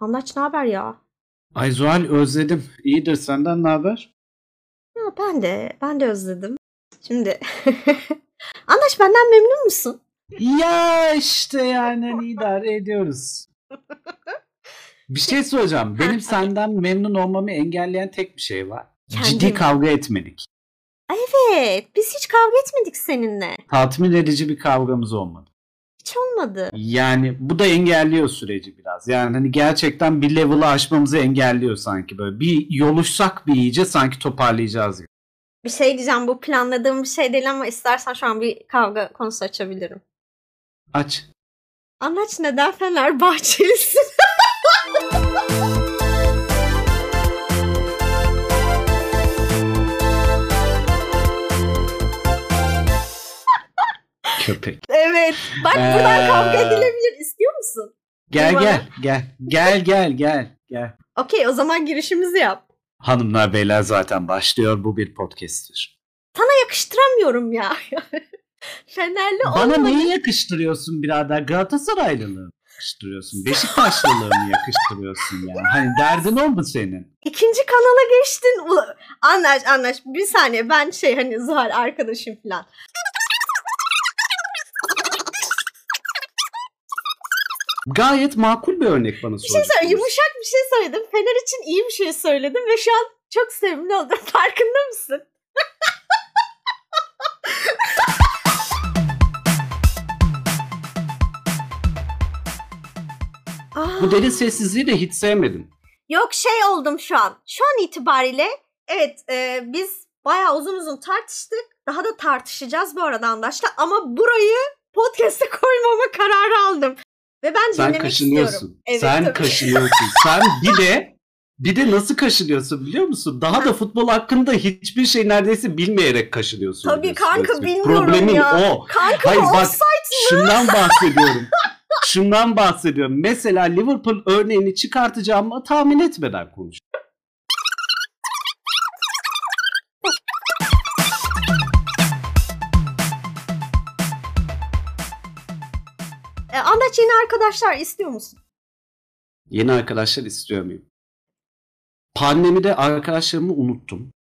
Anlaç ne haber ya? Ay Zuhal özledim. İyidir senden ne haber? Ya ben de, ben de özledim. Şimdi Anlaç benden memnun musun? Ya işte yani hani idare ediyoruz. Bir şey soracağım. Benim senden memnun olmamı engelleyen tek bir şey var. Kendim. Ciddi kavga etmedik. Evet, biz hiç kavga etmedik seninle. Tatmin edici bir kavgamız olmadı. Hiç olmadı. Yani bu da engelliyor süreci biraz. Yani hani gerçekten bir level'ı aşmamızı engelliyor sanki böyle. Bir yoluşsak bir iyice sanki toparlayacağız gibi. Bir şey diyeceğim bu planladığım bir şey değil ama istersen şu an bir kavga konusu açabilirim. Aç. Anlaç neden Fenerbahçelisin? Köpek. Evet. Bak buradan Ee. kavga edilebilir. İstiyor musun? Gel gel gel. Gel gel gel gel. Okey o zaman girişimizi yap. Hanımlar beyler zaten başlıyor. Bu bir podcast'tir. Yakıştıramıyorum ya. Fenerli Bana olmadı. neyi yakıştırıyorsun birader? Galatasaraylılığı yakıştırıyorsun? Beşiktaşlılığı mı yakıştırıyorsun yani? Hani derdin o mu senin? İkinci kanala geçtin. Anlaş anlaş. Bir saniye ben şey hani Zuhal arkadaşım falan. Gayet makul bir örnek bana Bir şey söyle, yumuşak bir şey söyledim. Fener için iyi bir şey söyledim ve şu an çok sevimli oldum. Farkında mısın? Bu derin sessizliği de hiç sevmedim. Yok şey oldum şu an. Şu an itibariyle evet e, biz bayağı uzun uzun tartıştık. Daha da tartışacağız bu arada Andaş'la. Ama burayı podcast'e koymama kararı aldım. Ve ben Sen kaşınıyorsun. istiyorum. Evet, Sen tabii. kaşınıyorsun. Sen bir de bir de nasıl kaşınıyorsun biliyor musun? Daha da futbol hakkında hiçbir şey neredeyse bilmeyerek kaşınıyorsun. Tabii kanka, bilmiyorum Problemin ya. o. Kanka Hayır bak şundan bahsediyorum. şundan bahsediyorum. Mesela Liverpool örneğini çıkartacağımı tahmin etmeden konuş. Andaç yeni arkadaşlar istiyor musun? Yeni arkadaşlar istiyor muyum? Pandemide arkadaşlarımı unuttum.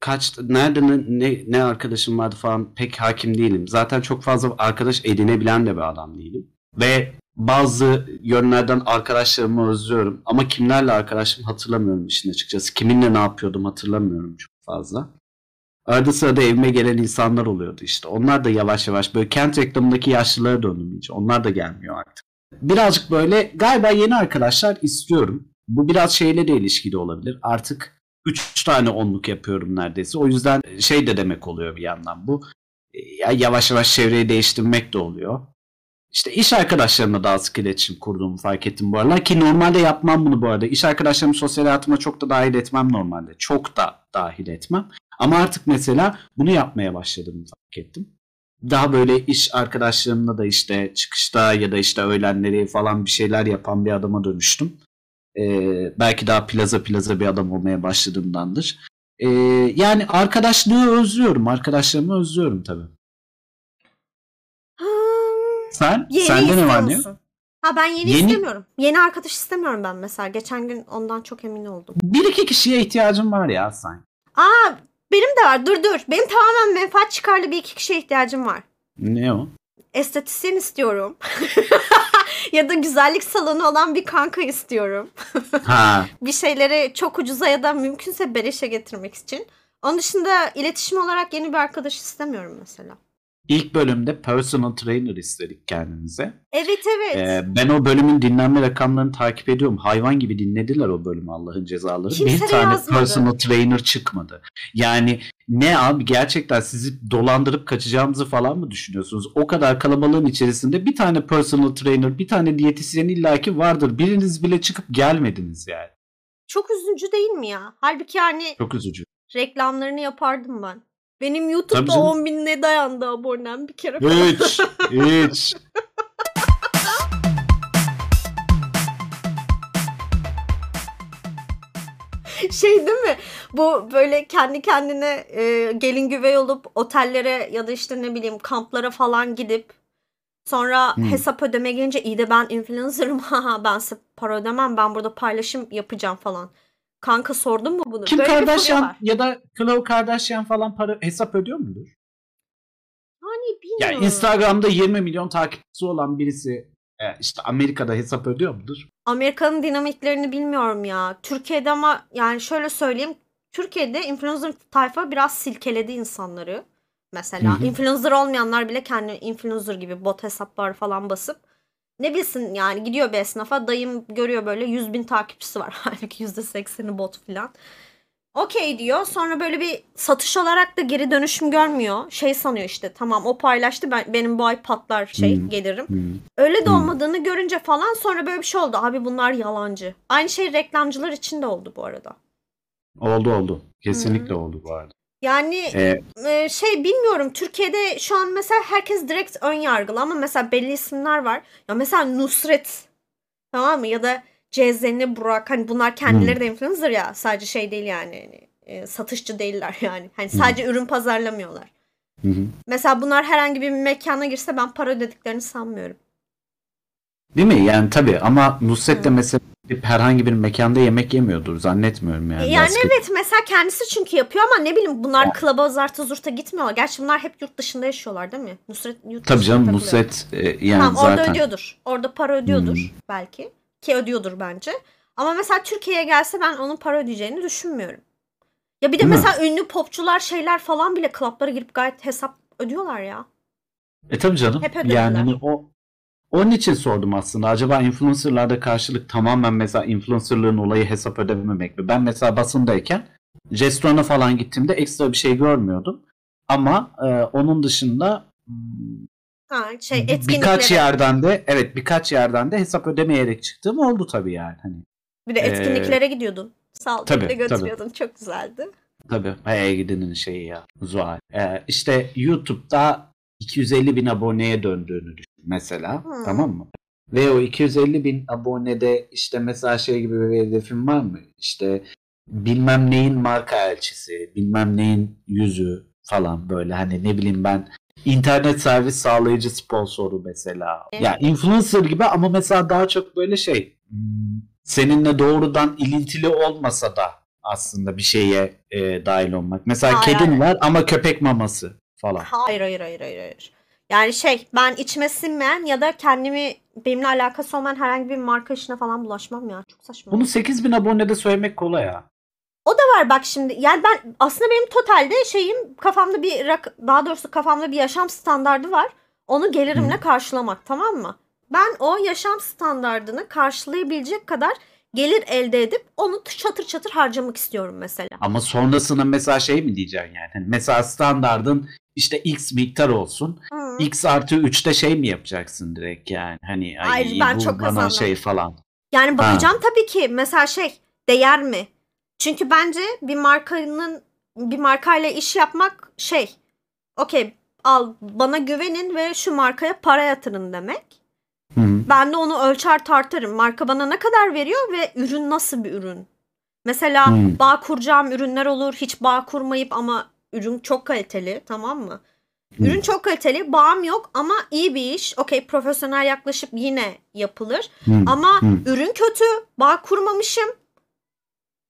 Kaç nerede ne, ne, ne arkadaşım vardı falan pek hakim değilim. Zaten çok fazla arkadaş edinebilen de bir adam değilim. Ve bazı yönlerden arkadaşlarımı özlüyorum. Ama kimlerle arkadaşım hatırlamıyorum işin açıkçası. Kiminle ne yapıyordum hatırlamıyorum çok fazla. Arada sırada evime gelen insanlar oluyordu işte. Onlar da yavaş yavaş böyle kent reklamındaki yaşlılara döndüm iyice. Onlar da gelmiyor artık. Birazcık böyle galiba yeni arkadaşlar istiyorum. Bu biraz şeyle de ilişkili olabilir. Artık 3 tane onluk yapıyorum neredeyse. O yüzden şey de demek oluyor bir yandan bu. Ya yavaş yavaş çevreyi değiştirmek de oluyor. İşte iş arkadaşlarımla daha sık iletişim kurduğumu fark ettim bu aralar. Ki normalde yapmam bunu bu arada. İş arkadaşlarımı sosyal hayatıma çok da dahil etmem normalde. Çok da dahil etmem. Ama artık mesela bunu yapmaya başladığımı fark ettim. Daha böyle iş arkadaşlarımla da işte çıkışta ya da işte öğlenleri falan bir şeyler yapan bir adama dönüştüm. Ee, belki daha plaza plaza bir adam olmaya başladığımdandır. Ee, yani arkadaşlığı özlüyorum. Arkadaşlarımı özlüyorum tabii. Hmm, Sen? yeni Sende ne var ne yok? Ha ben yeni, Yeni- istemiyorum. Yeni arkadaş istemiyorum ben mesela. Geçen gün ondan çok emin oldum. Bir iki kişiye ihtiyacım var ya sen. Aa benim de var. Dur dur. Benim tamamen menfaat çıkarlı bir iki kişiye ihtiyacım var. Ne o? Estetisyen istiyorum. ya da güzellik salonu olan bir kanka istiyorum. Ha. bir şeyleri çok ucuza ya da mümkünse beleşe getirmek için. Onun dışında iletişim olarak yeni bir arkadaş istemiyorum mesela. İlk bölümde personal trainer istedik kendimize. Evet evet. Ee, ben o bölümün dinlenme rakamlarını takip ediyorum. Hayvan gibi dinlediler o bölümü Allah'ın cezaları. Kimse bir tane yazmadı. personal trainer çıkmadı. Yani ne abi gerçekten sizi dolandırıp kaçacağımızı falan mı düşünüyorsunuz? O kadar kalabalığın içerisinde bir tane personal trainer, bir tane diyetisyen illaki vardır. Biriniz bile çıkıp gelmediniz yani. Çok üzücü değil mi ya? Halbuki yani Çok üzücü. reklamlarını yapardım ben. Benim Tabii YouTube'da canım. 10 binle dayandı abonem bir kere. Hiç, hiç. şey değil mi? Bu böyle kendi kendine e, gelin güvey olup otellere ya da işte ne bileyim kamplara falan gidip Sonra Hmm. hesap ödeme gelince iyi de ben influencer'ım haha ben size para ödemem ben burada paylaşım yapacağım falan. Kanka sordun mu bunu? Kim Böyle Kardashian ya da Khloe Kardashian falan para hesap ödüyor mudur? Hani Ya bilmiyorum. Instagram'da 20 milyon takipçisi olan birisi e, işte Amerika'da hesap ödüyor mudur? Amerika'nın dinamiklerini bilmiyorum ya. Türkiye'de ama yani şöyle söyleyeyim. Türkiye'de influencer tayfa biraz silkeledi insanları. Mesela influencer olmayanlar bile kendi influencer gibi bot hesaplar falan basıp ne bilsin yani gidiyor bir esnafa dayım görüyor böyle 100 bin takipçisi var. Halbuki %80'i bot falan. Okey diyor. Sonra böyle bir satış olarak da geri dönüşüm görmüyor. Şey sanıyor işte tamam o paylaştı ben benim bu ay patlar şey Hmm. gelirim. Hmm. Öyle de Hmm. olmadığını görünce falan sonra böyle bir şey oldu. Abi bunlar yalancı. Aynı şey reklamcılar için de oldu bu arada. Oldu oldu. Kesinlikle oldu bu arada. Yani E, e, şey bilmiyorum Türkiye'de şu an mesela herkes direkt ön yargılı ama mesela belli isimler var. Ya mesela Nusret tamam mı ya da Cezeni Burak hani bunlar kendileri de influencer ya sadece şey değil yani hani, e, satışçı değiller yani. Hani sadece ürün pazarlamıyorlar. hı hı. Mesela bunlar herhangi bir mekana girse ben para ödediklerini sanmıyorum. Değil mi? Yani tabii ama Nusret de mesela gidip herhangi bir mekanda yemek yemiyordur zannetmiyorum yani. Yani Rastgele- evet mesela kendisi çünkü yapıyor ama ne bileyim bunlar klaba zarta zurta gitmiyorlar. Gerçi bunlar hep yurt dışında yaşıyorlar değil mi? Nusret yurt Tabii dışında canım takılıyor. Nusret e, yani Tamam orada zaten. ödüyordur. Orada para ödüyordur Hmm. belki. Ki ödüyordur bence. Ama mesela Türkiye'ye gelse ben onun para ödeyeceğini düşünmüyorum. Ya bir de Değil mi? mesela ünlü popçular şeyler falan bile klaplara girip gayet hesap ödüyorlar ya. E tabii canım. Hep ödediler. yani hani o onun için sordum aslında. Acaba influencerlarda karşılık tamamen mesela influencerlığın olayı hesap ödememek mi? Ben mesela basındayken restorana falan gittiğimde ekstra bir şey görmüyordum. Ama e, onun dışında Ha, şey birkaç yerden de evet birkaç yerden de hesap ödemeyerek çıktığım oldu tabii yani. Hani Bir de etkinliklere gidiyordun. Sağ ol. Tabii, götürüyordun. Çok güzeldi. Tabii. Hey gidenin şeyi ya. Zuhal. Ee, işte YouTube'da 250 bin aboneye döndüğünü düşün mesela. Hmm. Tamam mı? Ve o 250 bin abonede işte mesela şey gibi bir hedefim var mı? İşte bilmem neyin marka elçisi, bilmem neyin yüzü falan böyle hani ne bileyim ben internet servis sağlayıcı sponsoru mesela. Evet. Ya influencer gibi ama mesela daha çok böyle şey hmm, seninle doğrudan ilintili olmasa da aslında bir şeye e, dahil olmak. Mesela Hayır, kedin hayır. var ama köpek maması falan. Hayır hayır hayır hayır hayır. Yani şey ben içime sinmeyen ya da kendimi benimle alakası olmayan herhangi bir marka işine falan bulaşmam ya. Çok saçma. Bunu 8000 abonede söylemek kolay ya. O da var bak şimdi. Yani ben aslında benim totalde şeyim kafamda bir rak- daha doğrusu kafamda bir yaşam standardı var. Onu gelirimle karşılamak tamam mı? Ben o yaşam standardını karşılayabilecek kadar gelir elde edip onu çatır çatır harcamak istiyorum mesela. Ama sonrasında mesela şey mi diyeceksin yani? Hani mesela standardın işte x miktar olsun. Hı. x artı 3'te şey mi yapacaksın direkt yani? Hani ay, Hayır, ben bu çok bana kazandım. şey falan. Yani bakacağım tabii ki mesela şey değer mi? Çünkü bence bir markanın bir markayla iş yapmak şey okey al bana güvenin ve şu markaya para yatırın demek. Ben de onu ölçer tartarım. Marka bana ne kadar veriyor ve ürün nasıl bir ürün? Mesela Hmm. bağ kuracağım ürünler olur. Hiç bağ kurmayıp ama ürün çok kaliteli tamam mı? Hmm. Ürün çok kaliteli, bağım yok ama iyi bir iş. Okey profesyonel yaklaşıp yine yapılır. Hı. Ama Hmm. ürün kötü, bağ kurmamışım.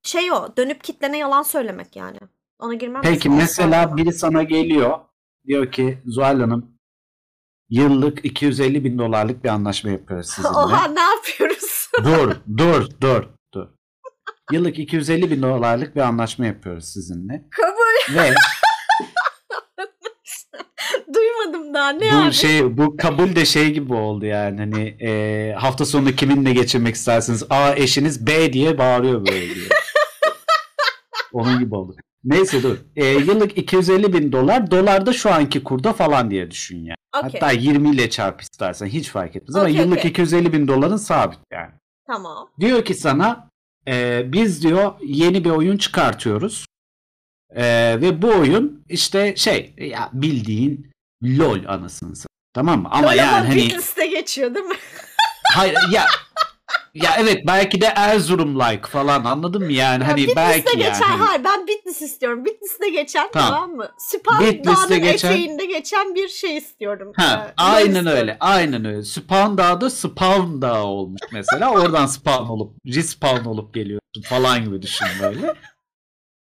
Şey o, dönüp kitlene yalan söylemek yani. Ona girmem. Peki mesela biri sana geliyor. Diyor ki Zuhal Hanım yıllık 250 bin dolarlık bir anlaşma yapıyoruz sizinle. Oha ne yapıyoruz? dur, dur, dur, dur. Yıllık 250 bin dolarlık bir anlaşma yapıyoruz sizinle. Kabul. Ve Duymadım daha. Ne bu abi? şey bu kabul de şey gibi oldu yani hani e, hafta sonu kiminle geçirmek istersiniz? A eşiniz B diye bağırıyor böyle diyor. Onun gibi oldu. Neyse dur. E, yıllık 250 bin dolar. Dolar da şu anki kurda falan diye düşün yani. Okey. Hatta 20 ile çarp istersen hiç fark etmez. Ama Okey, yıllık okey. 250 bin doların sabit yani. Tamam. Diyor ki sana e, biz diyor yeni bir oyun çıkartıyoruz. E, ve bu oyun işte şey ya bildiğin LOL anasını satayım. Tamam mı? Ama Öyle yani ama hani geçiyor değil mi? hayır ya ya evet belki de Erzurum like falan anladın mı yani Ya hani Bitlis'te belki geçen, yani. Hayır ben Bitlis istiyorum. Bitlis'te geçen tamam, Tamam. mı? Süphan Dağı'nın geçen- eteğinde geçen bir şey istiyorum. Ha, Ee, aynen istiyorum. öyle. Aynen öyle. Spawn Dağı'da Spawn Dağı olmuş mesela. Oradan spawn olup respawn olup geliyorsun falan gibi düşün böyle.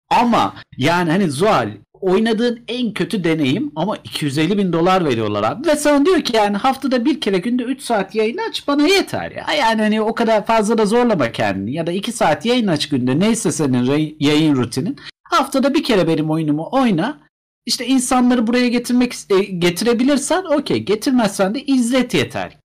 Ama yani hani Zuhal oynadığın en kötü deneyim ama 250 bin dolar veriyorlar abi. Ve sana diyor ki yani haftada bir kere günde 3 saat yayın aç bana yeter ya. Yani hani o kadar fazla da zorlama kendini. Ya da 2 saat yayın aç günde neyse senin yayın rutinin. Haftada bir kere benim oyunumu oyna. İşte insanları buraya getirmek e, getirebilirsen okey. Getirmezsen de izlet yeter.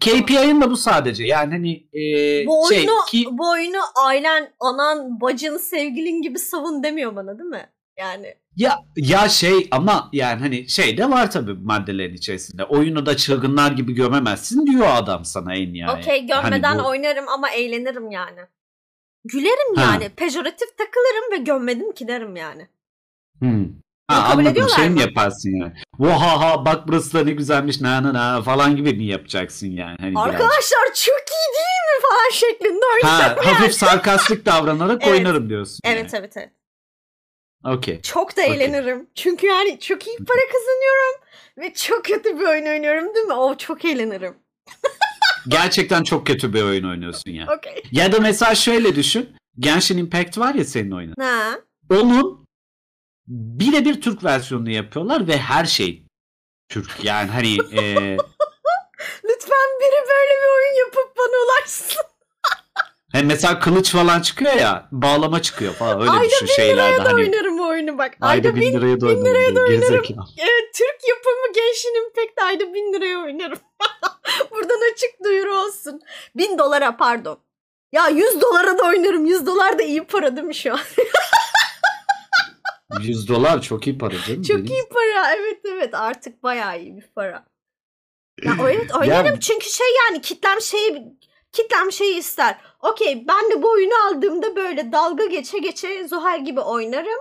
KPI'ın da bu sadece. Yani hani e, Bu şey oyunu, ki bu oyunu ailen, anan, bacın, sevgilin gibi savun demiyor bana değil mi? Yani Ya ya şey ama yani hani şey de var tabii maddelerin içerisinde. Oyunu da çılgınlar gibi gömemezsin diyor adam sana en yani. okey gömmeden Hani bu- oynarım ama eğlenirim yani. Gülerim Ha. yani. Pejoratif takılırım ve gömmedim ki derim yani. Hmm. Ha, kabul anladım şey mi yaparsın yani? Vahaha bak burası da ne güzelmiş na na na falan gibi mi yapacaksın yani? Hani? Arkadaşlar çok iyi değil mi falan şeklinde Ha, oynarım. hafif sarkastik davranarak Evet. oynarım diyorsun. Evet evet evet. Okey. Çok da Okey. eğlenirim. Çünkü yani çok iyi para kazanıyorum. Ve çok kötü bir oyun oynuyorum değil mi? O çok eğlenirim. Gerçekten çok kötü bir oyun oynuyorsun ya. Okey. Ya da mesela şöyle düşün. Genshin Impact var ya senin oyunun. Ha. onun birebir Türk versiyonunu yapıyorlar ve her şey Türk. Yani hani e, Lütfen biri böyle bir oyun yapıp bana ulaşsın. Hem mesela kılıç falan çıkıyor ya bağlama çıkıyor falan öyle Ayda düşün bin şeylerde liraya da hani oynarım o oyunu bak. ayda Ayda, bin bin, liraya da bin liraya da oynarım. gerizekalı. Evet, Türk yapımı Genshin Impact ayda bin liraya oynarım. Buradan açık duyuru olsun. Bin dolara pardon. Ya 100 dolara da oynarım. 100 dolar da iyi para değil mi şu an? 100 dolar çok iyi para canım. Çok benim. iyi para. Evet evet artık bayağı iyi bir para. Ya o evet oynarım Ya- çünkü şey yani kitlem şeyi kitlem şeyi ister. Okey ben de bu oyunu aldığımda böyle dalga geçe geçe Zuhal gibi oynarım.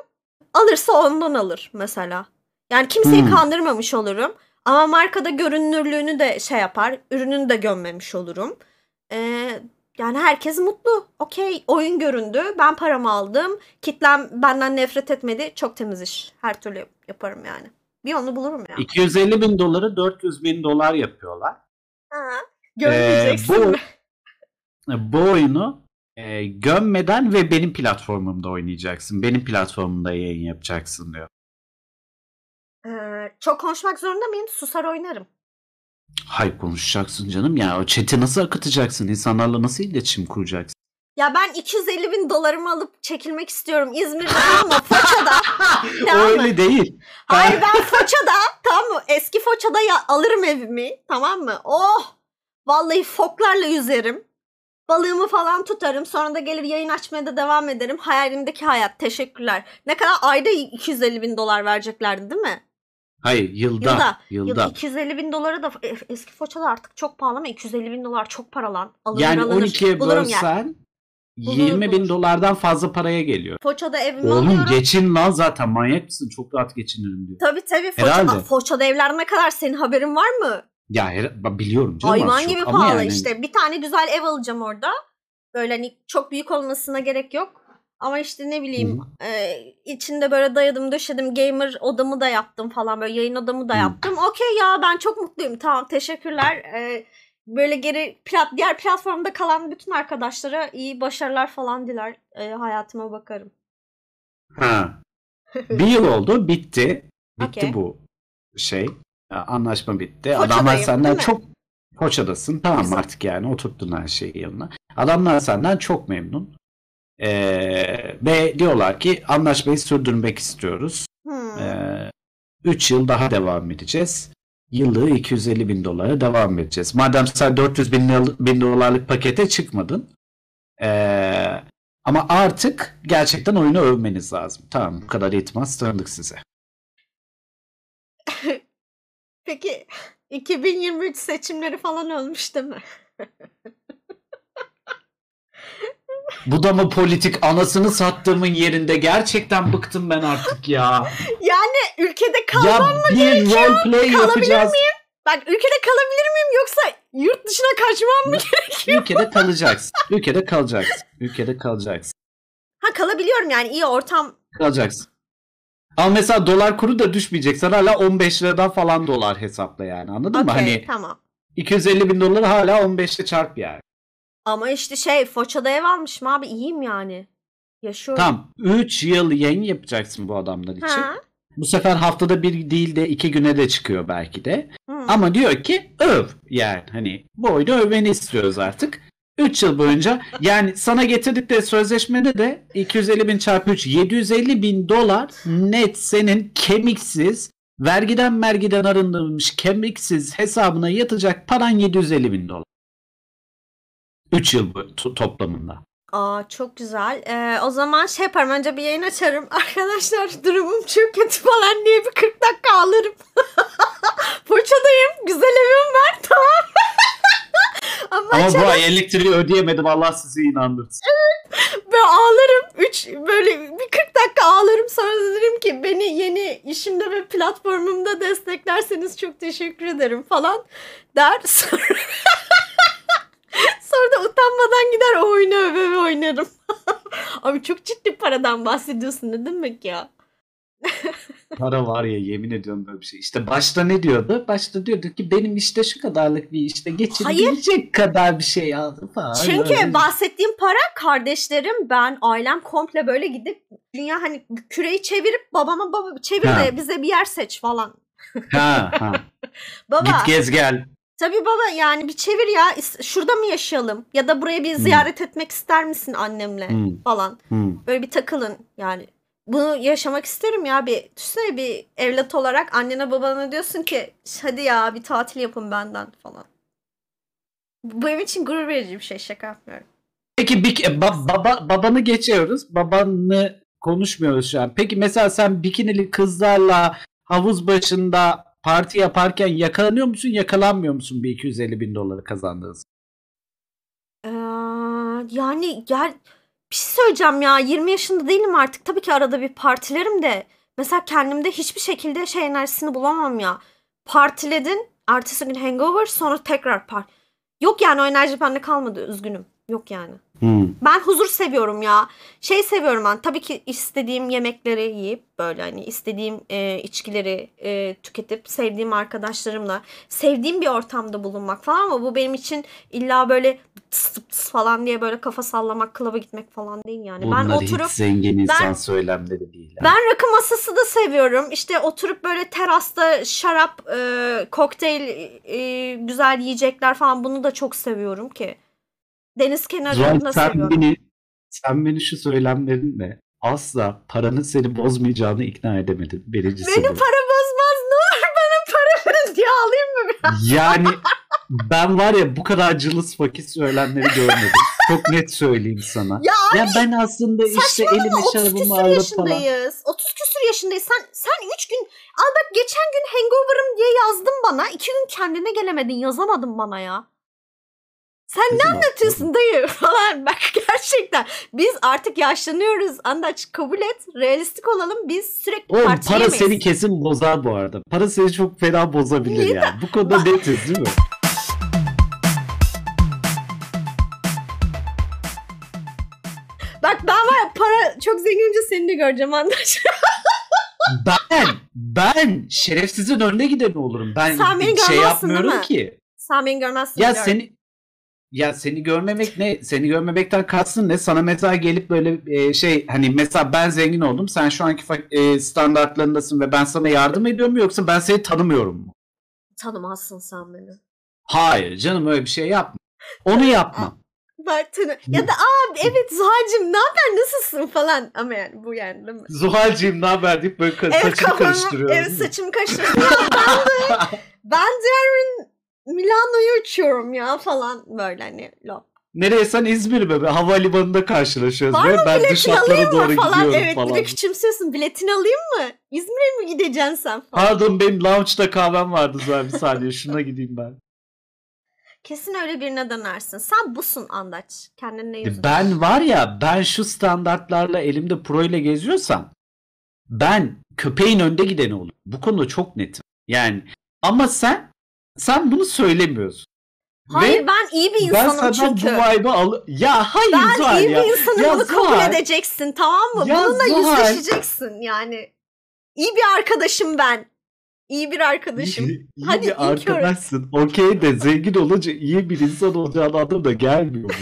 Alırsa ondan alır mesela. Yani kimseyi Hmm. kandırmamış olurum. Ama markada görünürlüğünü de şey yapar. Ürününü de gömmemiş olurum. Ee, yani herkes mutlu. Okey oyun göründü. Ben paramı aldım. Kitlem benden nefret etmedi. Çok temiz iş. Her türlü yaparım yani. Bir yolunu bulurum ya. 250 bin doları 400 bin dolar yapıyorlar. Ha, Görmeyeceksin. Ee, bu-? Bu oyunu e, gömmeden ve benim platformumda oynayacaksın. Benim platformumda yayın yapacaksın diyor. Ee, çok konuşmak zorunda mıyım? Susar oynarım. Hayır konuşacaksın canım ya. O chat'i nasıl akıtacaksın? İnsanlarla nasıl iletişim kuracaksın? Ya ben 250 bin dolarımı alıp çekilmek istiyorum İzmir'de ama Foça'da. Tamam? Öyle değil. Hayır ben Foça'da tamam mı? Eski Foça'da ya alırım evimi tamam mı? Oh! Vallahi foklarla yüzerim. Balığımı falan tutarım. Sonra da gelir yayın açmaya da devam ederim. Hayalimdeki hayat. Teşekkürler. Ne kadar ayda 250 bin dolar vereceklerdi değil mi? Hayır yılda. Yılda. Yılda. Yılda 250 bin dolara da e, eski Foça'da artık çok pahalı ama 250 bin dolar çok para lan. Alınır Yani alınır. 12'ye Bulurum yer. bölsen Bulunur, 20 bin bulunur. dolardan fazla paraya geliyor. Foça'da evimi Oğlum alıyorum. geçin lan zaten manyak mısın? Çok rahat geçinirim diyor. Tabii tabii. Foça, Herhalde. Foça'da evler ne kadar senin haberin var mı? Ya her, biliyorum canım Hayvan gibi pahalı yani işte. Bir tane güzel ev alacağım orada. Böyle hani çok büyük olmasına gerek yok. Ama işte ne bileyim e, içinde böyle dayadım döşedim gamer odamı da yaptım falan böyle yayın odamı da yaptım. Okey ya ben çok mutluyum tamam teşekkürler. E, böyle geri plat, diğer platformda kalan bütün arkadaşlara iyi başarılar falan diler. E, hayatıma bakarım. Ha. Bir yıl oldu bitti. Bitti Okey. bu şey. Anlaşma bitti. Foça'dayım, Adamlar senden çok Foça'dasın. Tamam Güzel. artık yani oturttun her şeyi yanına. Adamlar senden çok memnun. Ee, ve diyorlar ki anlaşmayı sürdürmek istiyoruz. Hmm. Ee, 3 yıl daha devam edeceğiz. Yıllığı 250 bin dolara devam edeceğiz. Madem sen 400 bin, bin dolarlık pakete çıkmadın. ee, ama artık gerçekten oyunu övmeniz lazım. Tamam bu kadar itimat tanıdık size. Peki 2023 seçimleri falan olmuş değil mi? Bu da mı politik anasını sattığımın yerinde gerçekten bıktım ben artık ya. Yani ülkede kal ya bir roleplay Kalabilir yapacağız. Bak ülkede kalabilir miyim yoksa yurt dışına kaçmam mı gerekiyor? Ülkede kalacaksın. Ülkede kalacaksın. Ülkede kalacaksın. Ha kalabiliyorum yani iyi ortam. Kalacaksın. Ama mesela dolar kuru da düşmeyecek. Sen hala 15 liradan falan dolar hesapla yani anladın mı? Okey Hani tamam. 250 bin doları hala 15'te çarp yani. Ama işte şey Foça'da ev almışım abi iyiyim yani. Yaşıyorum. Tam 3 yıl yayın yapacaksın bu adamlar için. Ha. Bu sefer haftada bir değil de iki güne de çıkıyor belki de. Hı. Ama diyor ki öv yani hani bu oyunu övmeni istiyoruz artık. 3 yıl boyunca yani sana getirdikleri sözleşmede de 250 bin çarpı 3 750 bin dolar net senin kemiksiz vergiden mergiden arındırılmış kemiksiz hesabına yatacak paran 750 bin dolar. 3 yıl toplamında. Aa çok güzel. Ee, o zaman şey yaparım önce bir yayın açarım. Arkadaşlar durumum çok kötü falan diye bir 40 dakika ağlarım. Foça'dayım. Güzel evim var tamam. Ama, Ama bu ay elektriği ödeyemedim Allah sizi inandırsın. böyle ağlarım. Üç, böyle bir 40 dakika ağlarım. Sonra derim ki beni yeni işimde ve platformumda desteklerseniz çok teşekkür ederim falan der. Sonra, sonra da utanmadan gider o oyunu öve öve oynarım. Abi çok ciddi paradan bahsediyorsun ne demek ya? Para var ya yemin ediyorum böyle bir şey. İşte başta ne diyordu? Başta diyordu ki benim işte şu kadarlık bir işte geçirebilecek kadar bir şey aldım falan. Çünkü Öyle. bahsettiğim para kardeşlerim, ben, ailem komple böyle gidip dünya hani küreyi çevirip babama baba çevir Ha. de bize bir yer seç falan. Ha, ha. Baba Git gez gel. tabii baba yani bir çevir ya şurada mı yaşayalım ya da buraya bir ziyaret etmek ister misin annemle Hmm, falan. hmm. Böyle bir takılın yani. Bunu yaşamak isterim ya bir düşünsene bir evlat olarak annene babana diyorsun ki hadi ya bir tatil yapın benden falan. Bu benim için gurur verici bir şey şaka yapmıyorum. Peki bir, ba- baba, babanı geçiyoruz. Babanı konuşmuyoruz şu an. Peki mesela sen bikinili kızlarla havuz başında parti yaparken yakalanıyor musun yakalanmıyor musun bir 250 bin doları kazandığınız? Ee, yani gel bir şey söyleyeceğim ya 20 yaşında değilim artık. Tabii ki arada bir partilerim de. Mesela kendimde hiçbir şekilde şey enerjisini bulamam ya. Partiledin ertesi gün hangover sonra tekrar part yok yani o enerji bende kalmadı üzgünüm yok yani Hmm. ben huzur seviyorum ya şey seviyorum ben tabii ki istediğim yemekleri yiyip böyle hani istediğim e, içkileri e, tüketip sevdiğim arkadaşlarımla sevdiğim bir ortamda bulunmak falan ama bu benim için illa böyle tıs tıs falan diye böyle kafa sallamak, klaba gitmek falan değil yani. Bunlar ben oturup hiç zengin insan ben- söylemleri değil. ha. ben rakı masası da seviyorum. İşte oturup böyle terasta şarap, e, kokteyl, e, güzel yiyecekler falan bunu da çok seviyorum ki. Deniz kenarını Zuhal sen seviyorum. beni, sen beni şu söylemlerinle asla paranın seni bozmayacağını ikna edemedin. Birincisi Beni bu. para bozmaz ne olur bana para verin diye alayım mı biraz? Yani ben var ya bu kadar cılız fakir söylemleri görmedim. Çok net söyleyeyim sana. Ya Ya ben aslında işte elime 30 şarabımı küsür alıp falan. yaşındayız. 30 küsür yaşındayız. Sen, sen 3 gün al bak geçen gün hangover'ım diye yazdın bana. 2 gün kendine gelemedin yazamadın bana ya. Sen ne Kızım, anlatıyorsun dayı falan bak gerçekten. Biz artık yaşlanıyoruz. Andaç kabul et. Realistik olalım. Biz sürekli Oğlum para yemeyiz. seni kesin bozar bu arada. Para seni çok fena bozabilir Niye yani. Bu konuda netiz değil mi? Bak ben var ya para çok zenginince seni de göreceğim Andaç. Ben, ben şerefsizin önüne giden olurum. Ben Sen beni şey yapmıyorum ki. Sen beni görmezsin. Ya biliyorum. seni ya seni görmemek ne? Seni görmemekten kastın ne? Sana mesela gelip böyle e, şey hani mesela ben zengin oldum. Sen şu anki e, standartlarındasın ve ben sana yardım ediyorum mu yoksa ben seni tanımıyorum mu? Tanımazsın sen beni. Hayır canım öyle bir şey yapma. Onu yapma. Ben tanı- ya da abi evet Zuhal'cim ne haber nasılsın falan ama yani bu yani değil mi? Zuhal'cığım ne haber deyip böyle Evet saçını kafamı, karıştırıyorum. evet saçımı karıştırıyorum. Ben de, ben de yarın Milano'ya uçuyorum ya falan böyle hani lop. Nereye sen İzmir mi? Havalimanında karşılaşıyoruz. Var mı ben dış biletini hatlara doğru falan. gidiyorum Evet falan. bir de küçümsüyorsun biletini alayım mı? İzmir'e mi gideceksin sen falan. Pardon benim lounge'da kahvem vardı zaten bir saniye. Şuna gideyim ben. Kesin öyle birine dönersin. Sen busun Andaç. Kendine yüzün. Ben var ya ben şu standartlarla elimde pro ile geziyorsam ben köpeğin önde gideni olurum. Bu konuda çok netim. Yani ama sen sen bunu söylemiyorsun. Hayır Ve ben iyi bir ben insanım senden çünkü. bu vibe'ı al... Ya hayır Ben Zuhal iyi ya. bir insanım Ya bunu kabul Zuhal. edeceksin tamam mı? Ya Bununla Zuhal. yüzleşeceksin yani. İyi bir arkadaşım ben. İyi bir arkadaşım. İyi, iyi Hadi bir arkadaşsın. Okey de zengin olunca iyi bir insan olacağın adam da gelmiyor mu?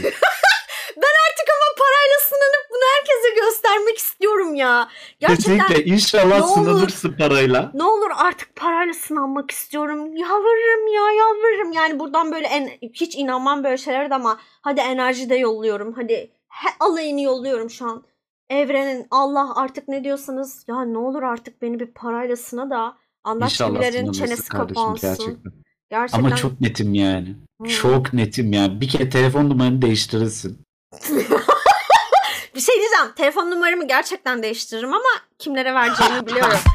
Artık ama parayla sınanıp bunu herkese göstermek istiyorum ya. Gerçekten Kesinlikle inşallah Ne olur. sınanırsın parayla. ne olur artık parayla sınanmak istiyorum. Yalvarırım ya yalvarırım. Yani buradan böyle en, hiç inanmam böyle şeylere de ama hadi enerji de yolluyorum. Hadi he, alayını yolluyorum şu an. Evrenin Allah artık ne diyorsanız ya ne olur artık beni bir parayla sına da sınanırsın çenesi kapansın. gerçekten. Gerçekten. Ama çok netim yani. Hmm. Çok netim yani. Bir kere telefon numaranı değiştirirsin. Bir şey diyeceğim. Telefon numaramı gerçekten değiştiririm ama kimlere vereceğimi biliyorum.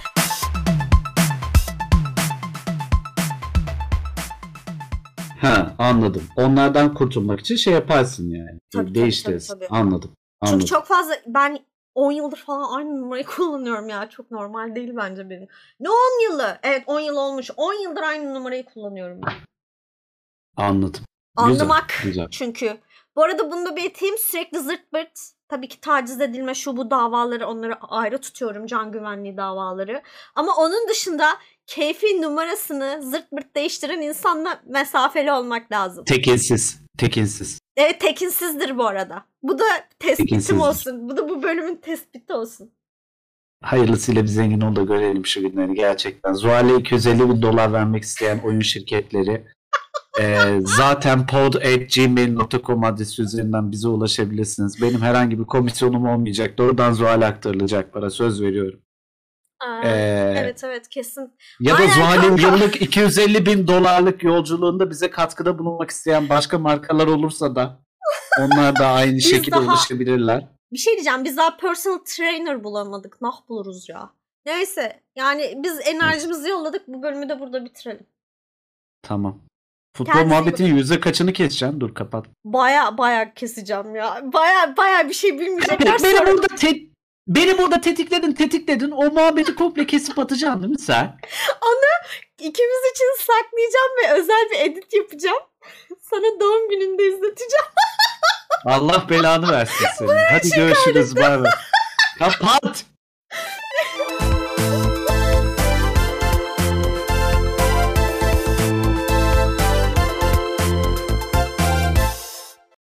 Ha anladım. Onlardan kurtulmak için şey yaparsın yani. Tabii, Değiştirirsin. tabii, tabii. Anladım. Anladım. Çünkü çok fazla ben 10 yıldır falan aynı numarayı kullanıyorum ya. Çok normal değil bence benim. Ne 10 yılı? Evet 10 yıl olmuş. 10 yıldır aynı numarayı kullanıyorum ben. Anladım. Güzel, Anlamak güzel. çünkü. Bu arada bunu da belirteyim. Sürekli zırt pırt tabii ki taciz edilme şu bu davaları onları ayrı tutuyorum. Can güvenliği davaları. Ama onun dışında keyfi numarasını zırt pırt değiştiren insanla mesafeli olmak lazım. Tekinsiz. Tekinsiz. Evet tekinsizdir bu arada. Bu da tespitim olsun. Bu da bu bölümün tespiti olsun. Hayırlısıyla bir zengin ol da görelim şu günleri gerçekten. Zuhal'e 250 bin dolar vermek isteyen oyun şirketleri e, zaten pod.gmail.com adresi üzerinden bize ulaşabilirsiniz. Benim herhangi bir komisyonum olmayacak. Doğrudan Zuhal'e aktarılacak para söz veriyorum. Aa, Ee, evet evet kesin. Ya da Aynen Zuhal'in kanka. yıllık 250 bin dolarlık yolculuğunda bize katkıda bulunmak isteyen başka markalar olursa da onlar da aynı şekilde daha- ulaşabilirler. Bir şey diyeceğim. Biz daha personal trainer bulamadık. Nah buluruz ya. Neyse. Yani biz enerjimizi yolladık. Bu bölümü de burada bitirelim. Tamam. Futbol Kendinize iyi muhabbetinin yüzde kaçını keseceksin? Dur kapat. Baya baya keseceğim ya. Baya baya bir şey bilmeyecekler. Beni sonra- burada te- beni burada tetikledin tetikledin. O muhabbeti komple kesip atacaksın değil mi sen? İkimiz için saklayacağım ve özel bir edit yapacağım. Sana doğum gününde izleteceğim. Allah belanı versin seni. Hadi görüşürüz. Bay bay. Kapat.